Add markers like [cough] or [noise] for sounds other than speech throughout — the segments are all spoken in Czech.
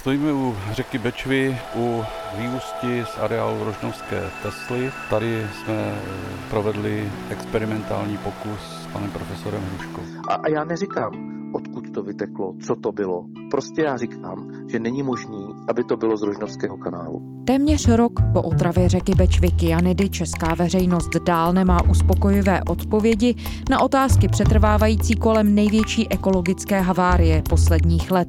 Stojíme u řeky Bečvy, u výústi z areálu Rožnovské Tesly. Tady jsme eh, provedli experimentální pokus s panem profesorem Hruškou. A, a já neříkám, odkud to vyteklo, co to bylo. Prostě já říkám, že není možný, aby to bylo z Rožnovského kanálu. Téměř rok po otravě řeky Bečvy Kianidy česká veřejnost dál nemá uspokojivé odpovědi na otázky přetrvávající kolem největší ekologické havárie posledních let.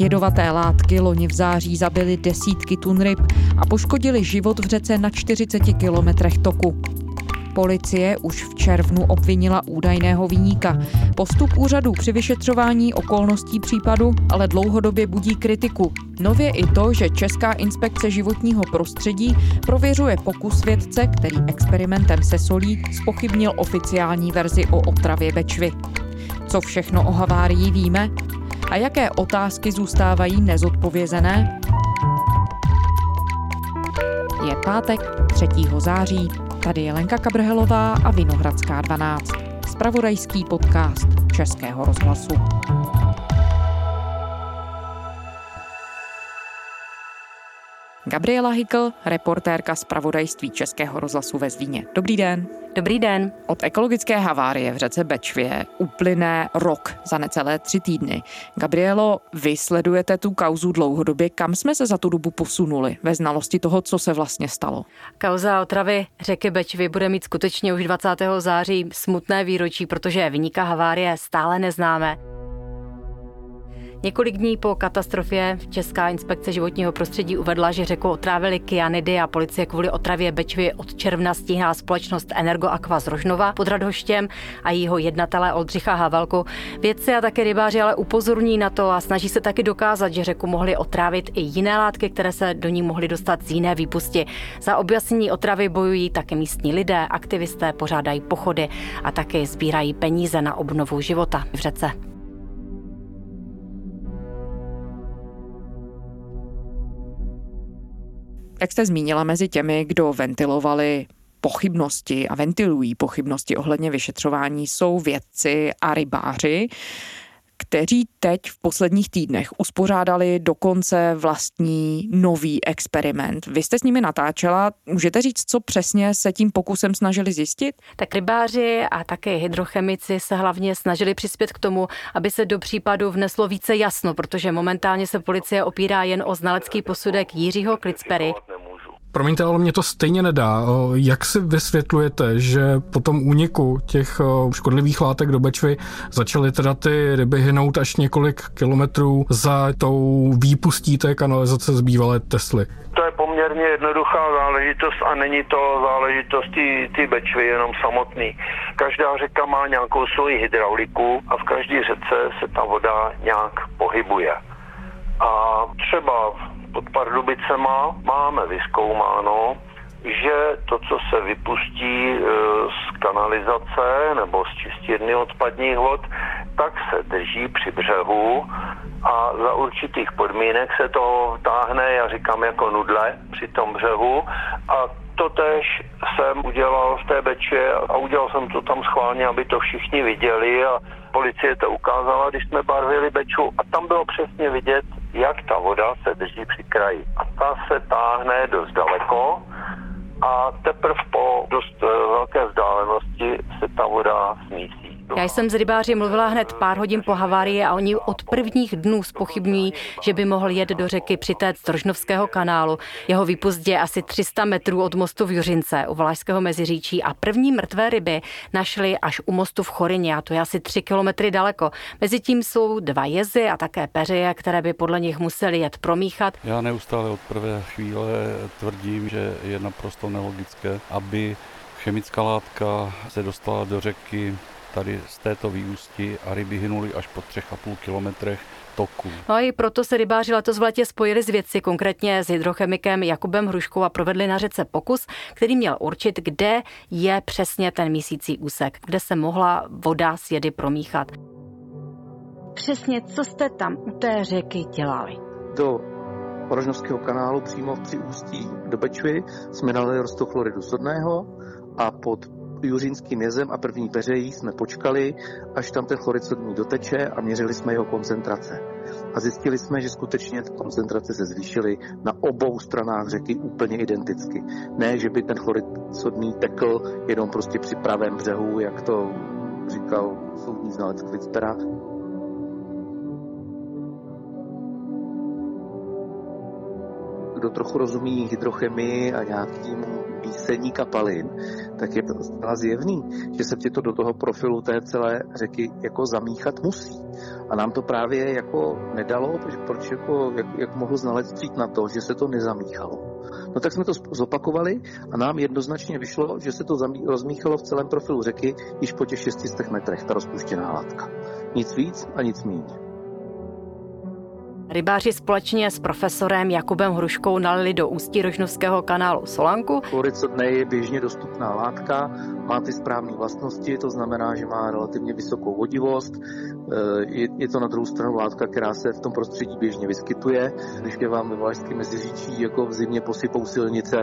Jedovaté látky loni v září zabily desítky tun ryb a poškodili život v řece na 40 kilometrech toku. Policie už v červnu obvinila údajného výníka. Postup úřadu při vyšetřování okolností případu ale dlouhodobě budí kritiku. Nově i to, že Česká inspekce životního prostředí prověřuje pokus vědce, který experimentem se solí spochybnil oficiální verzi o otravě Bečvy. Co všechno o havárii víme? A jaké otázky zůstávají nezodpovězené? Je pátek 3. září. Tady je Lenka Kabrhelová a Vinohradská 12. Spravodajský podcast Českého rozhlasu. Gabriela Hikl, reportérka z pravodajství Českého rozhlasu ve Zlíně. Dobrý den. Dobrý den. Od ekologické havárie v řece Bečvě uplyne rok za necelé tři týdny. Gabrielo, vy sledujete tu kauzu dlouhodobě. Kam jsme se za tu dobu posunuli ve znalosti toho, co se vlastně stalo? Kauza otravy řeky Bečvy bude mít skutečně už 20. září smutné výročí, protože vyníka havárie stále neznáme. Několik dní po katastrofě Česká inspekce životního prostředí uvedla, že řeku otrávili kyanidy a policie kvůli otravě Bečvy od června stíhá společnost Energoaqua z Rožnova pod Radhoštěm a jeho jednatele Oldřicha Havelku. Vědci a také rybáři ale upozorní na to a snaží se taky dokázat, že řeku mohly otrávit i jiné látky, které se do ní mohly dostat z jiné výpusti. Za objasnění otravy bojují také místní lidé, aktivisté pořádají pochody a také sbírají peníze na obnovu života v řece. Jak jste zmínila, mezi těmi, kdo ventilovali pochybnosti a ventilují pochybnosti ohledně vyšetřování, jsou vědci a rybáři kteří teď v posledních týdnech uspořádali dokonce vlastní nový experiment. Vy jste s nimi natáčela. Můžete říct, co přesně se tím pokusem snažili zjistit? Tak rybáři a také hydrochemici se hlavně snažili přispět k tomu, aby se do případu vneslo více jasno, protože momentálně se policie opírá jen o znalecký posudek Jiřího Klitspery, Promiňte, ale mě to stejně nedá. Jak si vysvětlujete, že po tom úniku těch škodlivých látek do Bečvy začaly teda ty ryby hynout až několik kilometrů za tou výpustí té kanalizace z bývalé Tesly? To je poměrně jednoduchá záležitost a není to záležitost ty Bečvy jenom samotný. Každá řeka má nějakou svoji hydrauliku a v každé řece se ta voda nějak pohybuje. A třeba pod Pardubicema máme vyskoumáno, že to, co se vypustí e, z kanalizace nebo z čistírny odpadních vod, tak se drží při břehu a za určitých podmínek se to vtáhne, já říkám jako nudle při tom břehu. A to tež jsem udělal v té beče a udělal jsem to tam schválně, aby to všichni viděli. A policie to ukázala, když jsme barvili beču a tam bylo přesně vidět, jak ta voda se drží při kraji. A ta se táhne dost daleko a teprve po dost eh, velké vzdálenosti se ta voda smísí. Já jsem s rybáři mluvila hned pár hodin po havárii a oni od prvních dnů spochybňují, že by mohl jet do řeky přitéct z Drožnovského kanálu. Jeho výpust je asi 300 metrů od mostu v Juřince u Valašského meziříčí a první mrtvé ryby našli až u mostu v Chorině a to je asi 3 kilometry daleko. Mezitím jsou dva jezy a také peřeje, které by podle nich museli jet promíchat. Já neustále od prvé chvíle tvrdím, že je naprosto nelogické, aby chemická látka se dostala do řeky tady z této výústi a ryby hynuly až po třech a půl kilometrech toku. No a i proto se rybáři letos v letě spojili s vědci, konkrétně s hydrochemikem Jakubem Hruškou a provedli na řece pokus, který měl určit, kde je přesně ten mísící úsek, kde se mohla voda s jedy promíchat. Přesně, co jste tam u té řeky dělali? Do Porožnovského kanálu přímo v ústí do Bečvy jsme dali roztok chloridu sodného a pod Juřínským jezem a první peřejí jsme počkali, až tam ten chlorid sodný doteče a měřili jsme jeho koncentrace. A zjistili jsme, že skutečně koncentrace se zvýšily na obou stranách řeky úplně identicky. Ne, že by ten chlorid sodný tekl jenom prostě při pravém břehu, jak to říkal soudní znalec Kvicpera, kdo trochu rozumí hydrochemii a nějakým písení kapalin, tak je zcela zjevný, že se to do toho profilu té celé řeky jako zamíchat musí. A nám to právě jako nedalo, proč jako, jak, jak mohl znalec přijít na to, že se to nezamíchalo. No tak jsme to zopakovali a nám jednoznačně vyšlo, že se to zamí, rozmíchalo v celém profilu řeky již po těch 600 metrech, ta rozpuštěná látka. Nic víc a nic méně. Rybáři společně s profesorem Jakubem Hruškou nalili do ústí Rožnovského kanálu Solanku. Sodné je běžně dostupná látka, má ty správné vlastnosti, to znamená, že má relativně vysokou vodivost. Eh, je, je to na druhou stranu látka, která se v tom prostředí běžně vyskytuje. Když je vám ve Valašském meziříčí jako v zimě posypou silnice,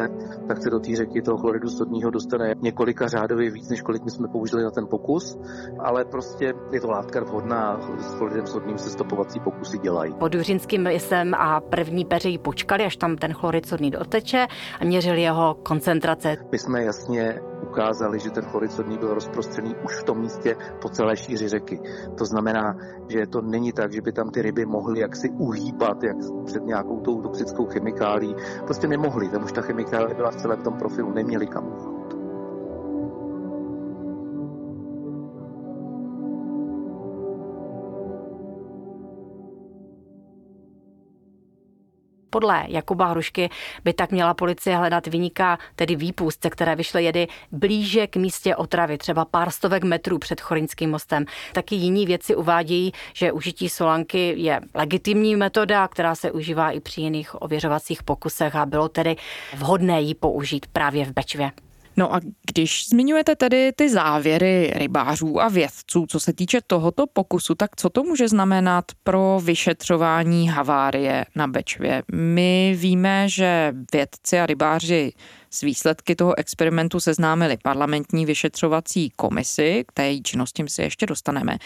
tak se do té řeky toho chloridu sodního dostane několika řádově víc, než kolik my jsme použili na ten pokus. Ale prostě je to látka vhodná, s chloridem sodným se stopovací pokusy dělají. Pod Duřínským jsem a první peří počkali, až tam ten chlorid sodný doteče a měřili jeho koncentrace. My jsme jasně ukázali, že ten chlorid sodný byl rozprostřený už v tom místě po celé šíři řeky. To znamená, že to není tak, že by tam ty ryby mohly jaksi uhýbat jak před nějakou tou toxickou chemikálí. Prostě nemohly, tam už ta chemikálie byla v celém tom profilu, neměli kam Podle Jakuba Hrušky by tak měla policie hledat vyníka, tedy výpust, které vyšly jedy blíže k místě otravy, třeba pár stovek metrů před Chorinským mostem. Taky jiní věci uvádějí, že užití solanky je legitimní metoda, která se užívá i při jiných ověřovacích pokusech a bylo tedy vhodné ji použít právě v Bečvě. No a když zmiňujete tedy ty závěry rybářů a vědců, co se týče tohoto pokusu, tak co to může znamenat pro vyšetřování havárie na Bečvě? My víme, že vědci a rybáři s výsledky toho experimentu seznámili parlamentní vyšetřovací komisi, k té její činnosti si ještě dostaneme.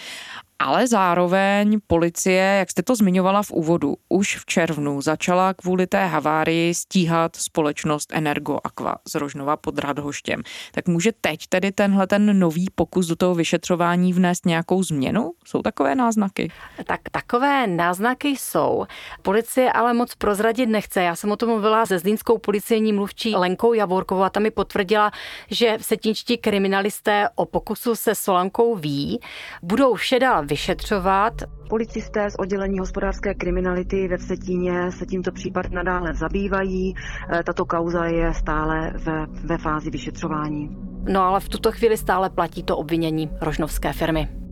Ale zároveň policie, jak jste to zmiňovala v úvodu, už v červnu začala kvůli té havárii stíhat společnost Energo Aqua z Rožnova pod Radhoštěm. Tak může teď tedy tenhle ten nový pokus do toho vyšetřování vnést nějakou změnu? Jsou takové náznaky? Tak takové náznaky jsou. Policie ale moc prozradit nechce. Já jsem o tom mluvila se zlínskou policejní mluvčí Lenkou Javorkovou a ta mi potvrdila, že setinčtí kriminalisté o pokusu se Solankou ví. Budou vše dál vyšetřovat. Policisté z oddělení hospodářské kriminality ve Vsetíně se tímto případem nadále zabývají. E, tato kauza je stále ve, ve fázi vyšetřování. No ale v tuto chvíli stále platí to obvinění rožnovské firmy.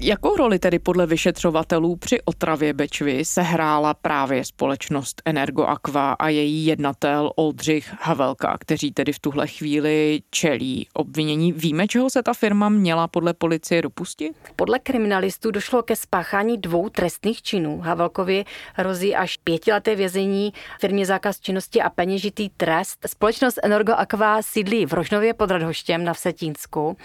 Jakou roli tedy podle vyšetřovatelů při otravě Bečvy sehrála právě společnost Energoaqua a její jednatel Oldřich Havelka, kteří tedy v tuhle chvíli čelí obvinění? Víme, čeho se ta firma měla podle policie dopustit? Podle kriminalistů došlo ke spáchání dvou trestných činů. Havelkovi hrozí až pětileté vězení, firmě zákaz činnosti a peněžitý trest. Společnost Energoaqua sídlí v Rožnově pod Radhoštěm na Vsetínsku.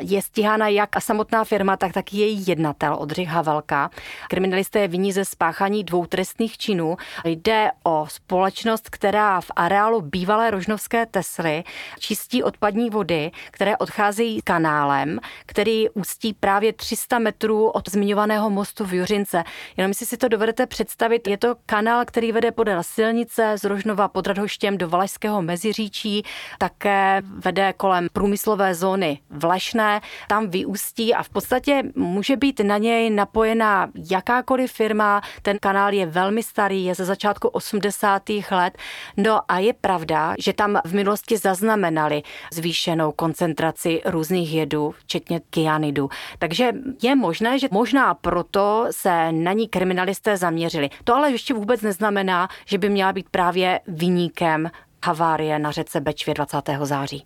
Je stíhána jak samotná firma, tak taky její jednatel Odřich Havelka. Kriminalisté viní ze spáchání dvou trestných činů. Jde o společnost, která v areálu bývalé rožnovské Tesly čistí odpadní vody, které odcházejí kanálem, který ústí právě 300 metrů od zmiňovaného mostu v Juřince. Jenom si si to dovedete představit, je to kanál, který vede podél silnice z Rožnova pod Radhoštěm do Valašského meziříčí, také vede kolem průmyslové zóny Vlašné, tam vyústí a v podstatě být na něj napojená jakákoliv firma. Ten kanál je velmi starý, je ze začátku 80. let. No a je pravda, že tam v minulosti zaznamenali zvýšenou koncentraci různých jedů, včetně kyanidu. Takže je možné, že možná proto se na ní kriminalisté zaměřili. To ale ještě vůbec neznamená, že by měla být právě vyníkem havárie na řece Bečvě 20. září.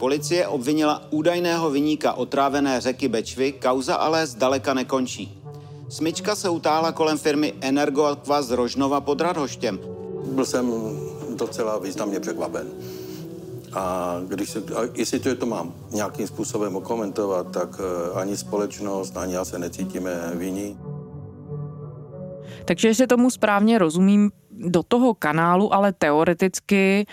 Policie obvinila údajného vyníka otrávené řeky Bečvy, kauza ale zdaleka nekončí. Smyčka se utála kolem firmy Energoaqua z Rožnova pod Radhoštěm. Byl jsem docela významně překvapen. A když se, a jestli to, to mám nějakým způsobem okomentovat, tak eh, ani společnost, ani já se necítíme viní. Takže jestli tomu správně rozumím, do toho kanálu ale teoreticky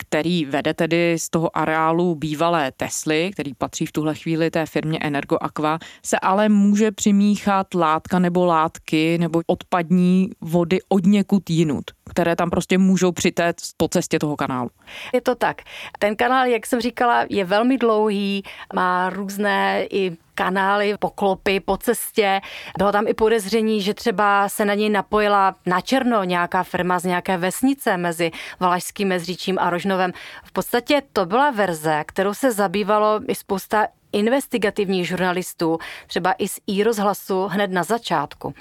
který vede tedy z toho areálu bývalé Tesly, který patří v tuhle chvíli té firmě Energo Aqua, se ale může přimíchat látka nebo látky nebo odpadní vody od někud jinut, které tam prostě můžou přitéct po cestě toho kanálu. Je to tak. Ten kanál, jak jsem říkala, je velmi dlouhý, má různé i kanály, poklopy po cestě. Bylo tam i podezření, že třeba se na něj napojila na černo nějaká firma z nějaké vesnice mezi Valašským mezříčím a Rožnovem. V podstatě to byla verze, kterou se zabývalo i spousta investigativních žurnalistů, třeba i z i rozhlasu hned na začátku,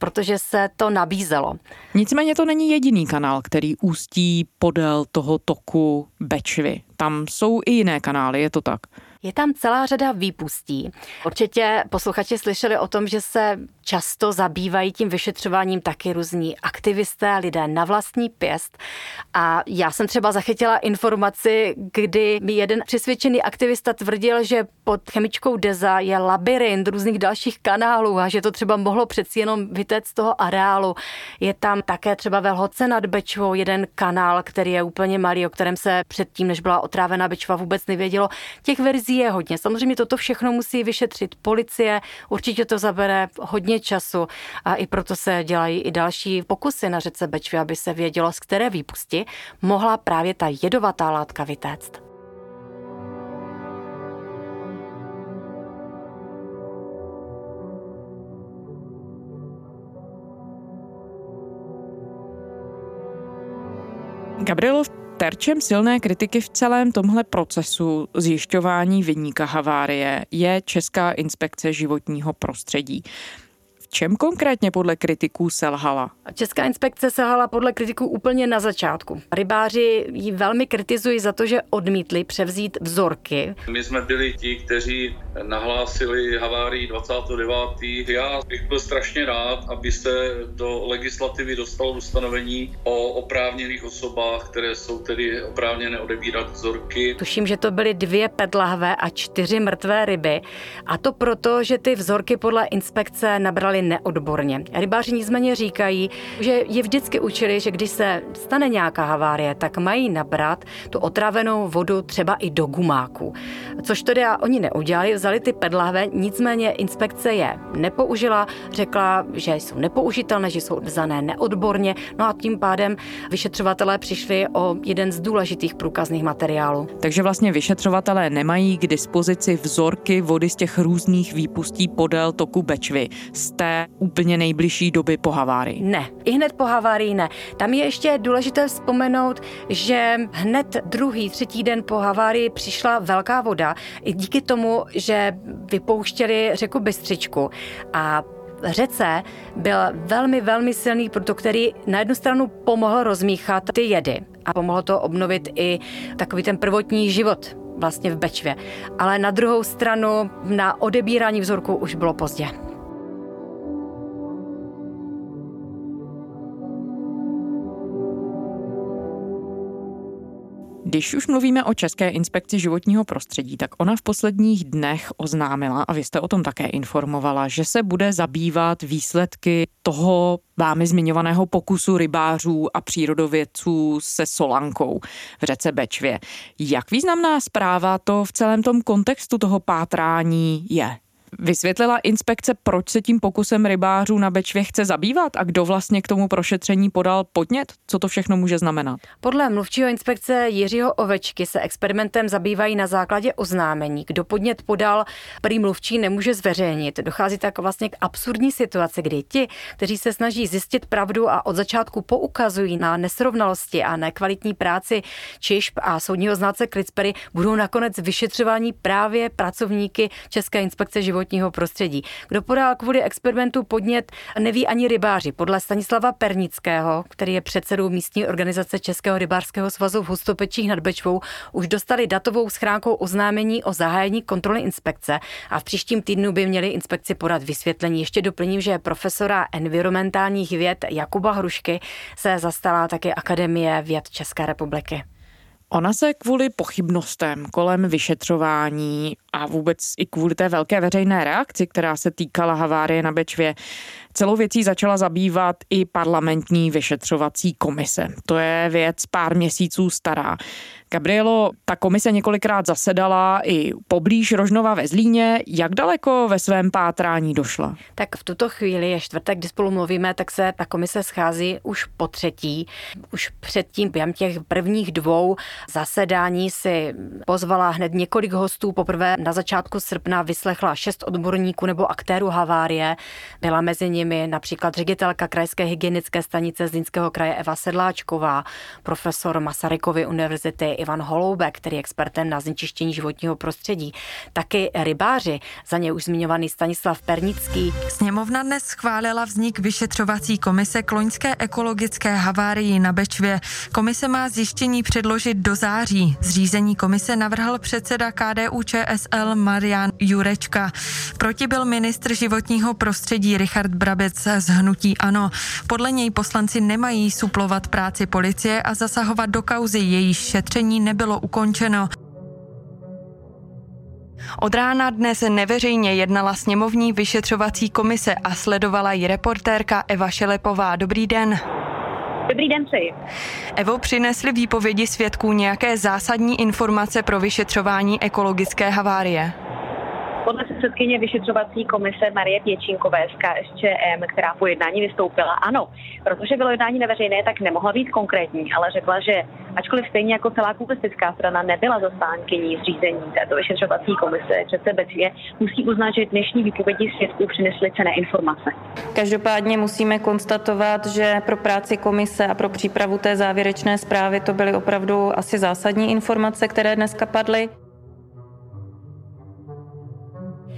protože se to nabízelo. Nicméně to není jediný kanál, který ústí podél toho toku Bečvy. Tam jsou i jiné kanály, je to tak? Je tam celá řada výpustí. Určitě posluchači slyšeli o tom, že se často zabývají tím vyšetřováním taky různí aktivisté, lidé na vlastní pěst. A já jsem třeba zachytila informaci, kdy mi jeden přesvědčený aktivista tvrdil, že pod chemičkou Deza je labirint různých dalších kanálů a že to třeba mohlo přeci jenom vytéct z toho areálu. Je tam také třeba ve Lhoce nad Bečvou jeden kanál, který je úplně malý, o kterém se předtím, než byla otrávena Bečva, vůbec nevědělo. Těch verzí je hodně. Samozřejmě toto všechno musí vyšetřit policie, určitě to zabere hodně času a i proto se dělají i další pokusy na řece Bečvě, aby se vědělo, z které výpusti mohla právě ta jedovatá látka vytéct. Gabrielo, terčem silné kritiky v celém tomhle procesu zjišťování vyníka havárie je Česká inspekce životního prostředí čem konkrétně podle kritiků selhala? Česká inspekce selhala podle kritiků úplně na začátku. Rybáři ji velmi kritizují za to, že odmítli převzít vzorky. My jsme byli ti, kteří nahlásili havárii 29. Já bych byl strašně rád, aby se do legislativy dostalo ustanovení o oprávněných osobách, které jsou tedy oprávněné odebírat vzorky. Tuším, že to byly dvě pedlahve a čtyři mrtvé ryby. A to proto, že ty vzorky podle inspekce nabrali neodborně. Rybáři nicméně říkají, že je vždycky učili, že když se stane nějaká havárie, tak mají nabrat tu otravenou vodu třeba i do gumáku. Což tedy oni neudělali, vzali ty pedlahve, nicméně inspekce je nepoužila, řekla, že jsou nepoužitelné, že jsou vzané neodborně, no a tím pádem vyšetřovatelé přišli o jeden z důležitých průkazných materiálů. Takže vlastně vyšetřovatelé nemají k dispozici vzorky vody z těch různých výpustí podél toku Bečvy z té úplně nejbližší doby po havárii? Ne, i hned po havárii ne. Tam je ještě důležité vzpomenout, že hned druhý, třetí den po havárii přišla velká voda i díky tomu, že vypouštěli řeku Bystřičku a řece byl velmi, velmi silný produkt, který na jednu stranu pomohl rozmíchat ty jedy a pomohlo to obnovit i takový ten prvotní život vlastně v Bečvě. Ale na druhou stranu na odebírání vzorku už bylo pozdě. Když už mluvíme o České inspekci životního prostředí, tak ona v posledních dnech oznámila, a vy jste o tom také informovala, že se bude zabývat výsledky toho vámi zmiňovaného pokusu rybářů a přírodovědců se solankou v řece Bečvě. Jak významná zpráva to v celém tom kontextu toho pátrání je? Vysvětlila inspekce, proč se tím pokusem rybářů na Bečvě chce zabývat a kdo vlastně k tomu prošetření podal podnět? Co to všechno může znamenat? Podle mluvčího inspekce Jiřího Ovečky se experimentem zabývají na základě oznámení. Kdo podnět podal, prý mluvčí nemůže zveřejnit. Dochází tak vlastně k absurdní situaci, kdy ti, kteří se snaží zjistit pravdu a od začátku poukazují na nesrovnalosti a nekvalitní práci ČIŠP a soudního znalce Klitspery, budou nakonec vyšetřování právě pracovníky České inspekce životního životního prostředí. Kdo podal kvůli experimentu podnět, neví ani rybáři. Podle Stanislava Pernického, který je předsedou místní organizace Českého rybářského svazu v Hustopečích nad Bečvou, už dostali datovou schránkou oznámení o zahájení kontroly inspekce a v příštím týdnu by měli inspekci podat vysvětlení. Ještě doplním, že profesora environmentálních věd Jakuba Hrušky se zastala také Akademie věd České republiky. Ona se kvůli pochybnostem kolem vyšetřování a vůbec i kvůli té velké veřejné reakci, která se týkala havárie na Bečvě, celou věcí začala zabývat i parlamentní vyšetřovací komise. To je věc pár měsíců stará. Gabrielo, ta komise několikrát zasedala i poblíž Rožnova ve Zlíně. Jak daleko ve svém pátrání došla? Tak v tuto chvíli je čtvrtek, kdy spolu mluvíme, tak se ta komise schází už po třetí. Už předtím, během těch prvních dvou zasedání si pozvala hned několik hostů. Poprvé na začátku srpna vyslechla šest odborníků nebo aktérů havárie. Byla mezi nimi například ředitelka krajské hygienické stanice Zlínského kraje Eva Sedláčková, profesor Masarykovy univerzity Ivan Holoubek, který je expertem na znečištění životního prostředí. Taky rybáři, za ně už zmiňovaný Stanislav Pernický. Sněmovna dnes schválila vznik vyšetřovací komise k loňské ekologické havárii na Bečvě. Komise má zjištění předložit do září. Zřízení komise navrhl předseda KDU ČSL Marian Jurečka. Proti byl ministr životního prostředí Richard Brabec z Hnutí Ano. Podle něj poslanci nemají suplovat práci policie a zasahovat do kauzy jejíž šetření šetření nebylo ukončeno. Od rána dnes neveřejně jednala sněmovní vyšetřovací komise a sledovala ji reportérka Eva Šelepová. Dobrý den. Dobrý den přeji. Evo, přinesli výpovědi svědků nějaké zásadní informace pro vyšetřování ekologické havárie? Podle předsedkyně vyšetřovací komise Marie Pěčinkové z KSČM, která po jednání vystoupila, ano, protože bylo jednání neveřejné, tak nemohla být konkrétní, ale řekla, že ačkoliv stejně jako celá komunistická strana nebyla zastánkyní zřízení této vyšetřovací komise, přece Bečvě musí uznat, že dnešní výpovědi svědků přinesly cené informace. Každopádně musíme konstatovat, že pro práci komise a pro přípravu té závěrečné zprávy to byly opravdu asi zásadní informace, které dneska padly.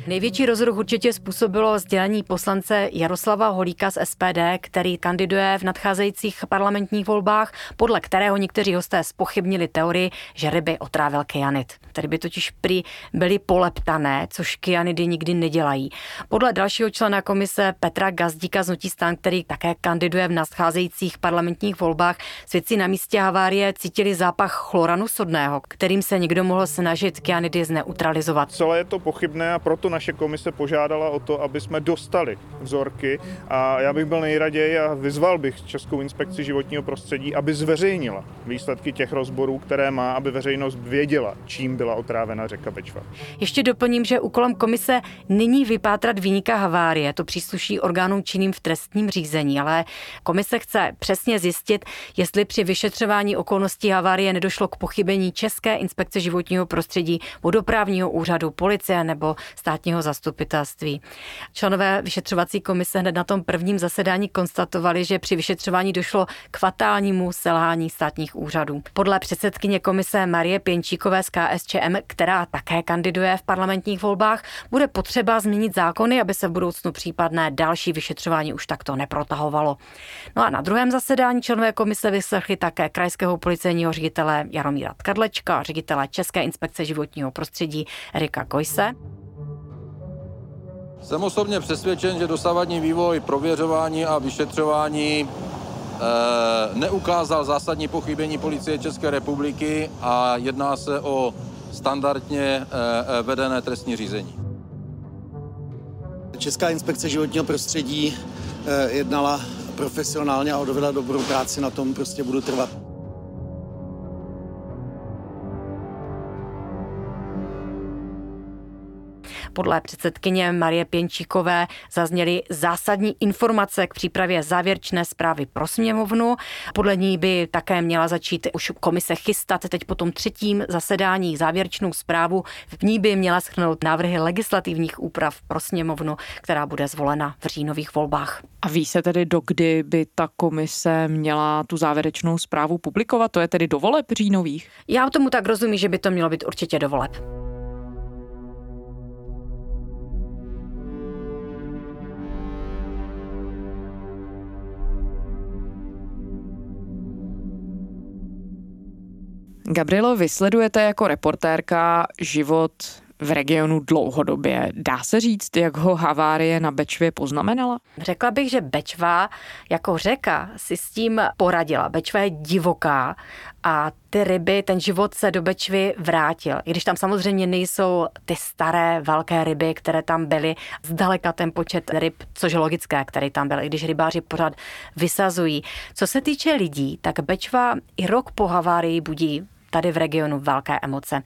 Největší rozruch určitě způsobilo sdělení poslance Jaroslava Holíka z SPD, který kandiduje v nadcházejících parlamentních volbách, podle kterého někteří hosté spochybnili teorii, že ryby otrávil kyanid. Tady by totiž prý byly poleptané, což kyanidy nikdy nedělají. Podle dalšího člena komise Petra Gazdíka z Nutí který také kandiduje v nadcházejících parlamentních volbách, svědci na místě havárie cítili zápach chloranu sodného, kterým se někdo mohl snažit kyanidy zneutralizovat. Celé je to pochybné a proto naše komise požádala o to, aby jsme dostali vzorky a já bych byl nejraději a vyzval bych Českou inspekci životního prostředí, aby zveřejnila výsledky těch rozborů, které má, aby veřejnost věděla, čím byla otrávena řeka Bečva. Ještě doplním, že úkolem komise není vypátrat výnika havárie, to přísluší orgánům činným v trestním řízení, ale komise chce přesně zjistit, jestli při vyšetřování okolností havárie nedošlo k pochybení České inspekce životního prostředí, vodoprávního úřadu, policie nebo státní státního zastupitelství. Členové vyšetřovací komise hned na tom prvním zasedání konstatovali, že při vyšetřování došlo k fatálnímu selhání státních úřadů. Podle předsedkyně komise Marie Pěnčíkové z KSČM, která také kandiduje v parlamentních volbách, bude potřeba změnit zákony, aby se v budoucnu případné další vyšetřování už takto neprotahovalo. No a na druhém zasedání členové komise vyslechli také krajského policejního ředitele Jaromíra Kadlečka, ředitele České inspekce životního prostředí Erika Kojse. Jsem osobně přesvědčen, že dosavadní vývoj prověřování a vyšetřování eh, neukázal zásadní pochybení policie České republiky a jedná se o standardně eh, eh, vedené trestní řízení. Česká inspekce životního prostředí jednala profesionálně a odvedla dobrou práci, na tom prostě budu trvat. Podle předsedkyně Marie Pěnčíkové zazněly zásadní informace k přípravě závěrečné zprávy pro sněmovnu. Podle ní by také měla začít už komise chystat teď po tom třetím zasedání závěrečnou zprávu. V ní by měla schrnout návrhy legislativních úprav pro sněmovnu, která bude zvolena v říjnových volbách. A ví se tedy, dokdy by ta komise měla tu závěrečnou zprávu publikovat? To je tedy do voleb říjnových? Já tomu tak rozumím, že by to mělo být určitě do voleb. Gabrielo, vysledujete jako reportérka život v regionu dlouhodobě. Dá se říct, jak ho havárie na Bečvě poznamenala? Řekla bych, že Bečva jako řeka si s tím poradila. Bečva je divoká a ty ryby, ten život se do Bečvy vrátil. I když tam samozřejmě nejsou ty staré velké ryby, které tam byly, zdaleka ten počet ryb, což je logické, který tam byl, i když rybáři pořád vysazují. Co se týče lidí, tak Bečva i rok po havárii budí tady v regionu velké emoce.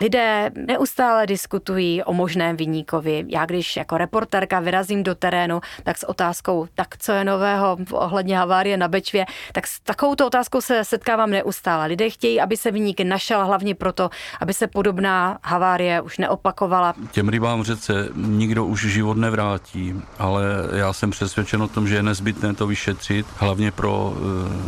Lidé neustále diskutují o možném vyníkovi. Já když jako reporterka vyrazím do terénu, tak s otázkou, tak co je nového ohledně havárie na Bečvě, tak s takovouto otázkou se setkávám neustále. Lidé chtějí, aby se vyník našel hlavně proto, aby se podobná havárie už neopakovala. Těm rybám řece nikdo už život nevrátí, ale já jsem přesvědčen o tom, že je nezbytné to vyšetřit, hlavně pro eh,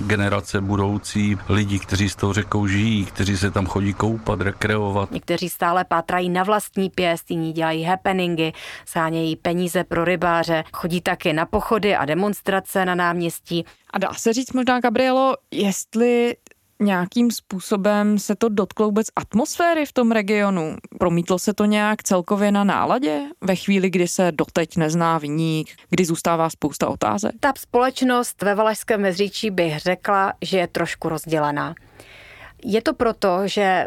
generace budoucí lidí, kteří s tou řekou žijí, kteří se tam chodí koupat, rekreovat. Někteří stále pátrají na vlastní pěst, jiní dělají happeningy, sánějí peníze pro rybáře, chodí taky na pochody a demonstrace na náměstí. A dá se říct možná, Gabrielo, jestli nějakým způsobem se to dotklo vůbec atmosféry v tom regionu? Promítlo se to nějak celkově na náladě ve chvíli, kdy se doteď nezná vyník, kdy zůstává spousta otázek? Ta společnost ve Valašském mezříčí bych řekla, že je trošku rozdělená. Je to proto, že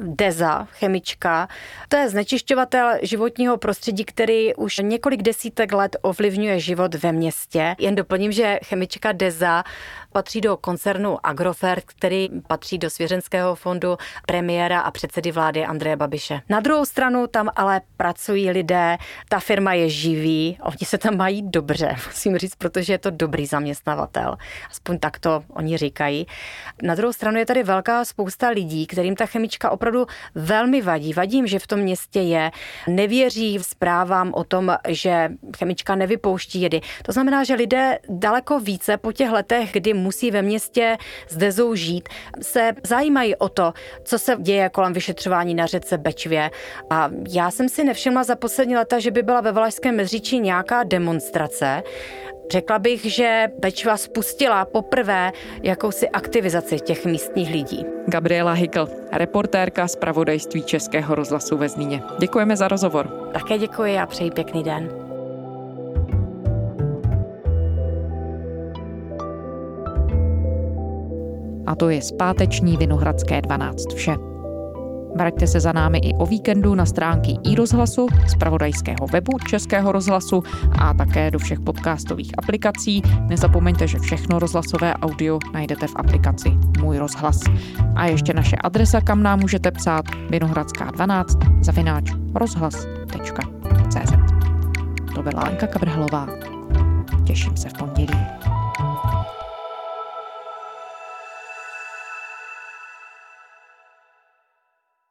Deza, chemička. To je znečišťovatel životního prostředí, který už několik desítek let ovlivňuje život ve městě. Jen doplním, že chemička Deza patří do koncernu Agrofert, který patří do svěřenského fondu premiéra a předsedy vlády Andreje Babiše. Na druhou stranu tam ale pracují lidé, ta firma je živý, oni se tam mají dobře, [laughs] musím říct, protože je to dobrý zaměstnavatel. Aspoň tak to oni říkají. Na druhou stranu je tady velká spousta lidí, kterým ta chemička opravdu velmi vadí. Vadí jim, že v tom městě je, nevěří v zprávám o tom, že chemička nevypouští jedy. To znamená, že lidé daleko více po těch letech, kdy musí ve městě s Dezou žít, se zajímají o to, co se děje kolem vyšetřování na řece Bečvě. A já jsem si nevšimla za poslední leta, že by byla ve Valašském mezříčí nějaká demonstrace. Řekla bych, že Bečva spustila poprvé jakousi aktivizaci těch místních lidí. Gabriela Hikl, reportérka z pravodajství Českého rozhlasu ve Zlíně. Děkujeme za rozhovor. Také děkuji a přeji pěkný den. A to je zpáteční Vinohradské 12 vše. Vraťte se za námi i o víkendu na stránky i rozhlasu, z pravodajského webu Českého rozhlasu a také do všech podcastových aplikací. Nezapomeňte, že všechno rozhlasové audio najdete v aplikaci Můj rozhlas. A ještě naše adresa, kam nám můžete psát Vinohradská 12 zavináč rozhlas.cz To byla Anka Kabrhlová. Těším se v pondělí.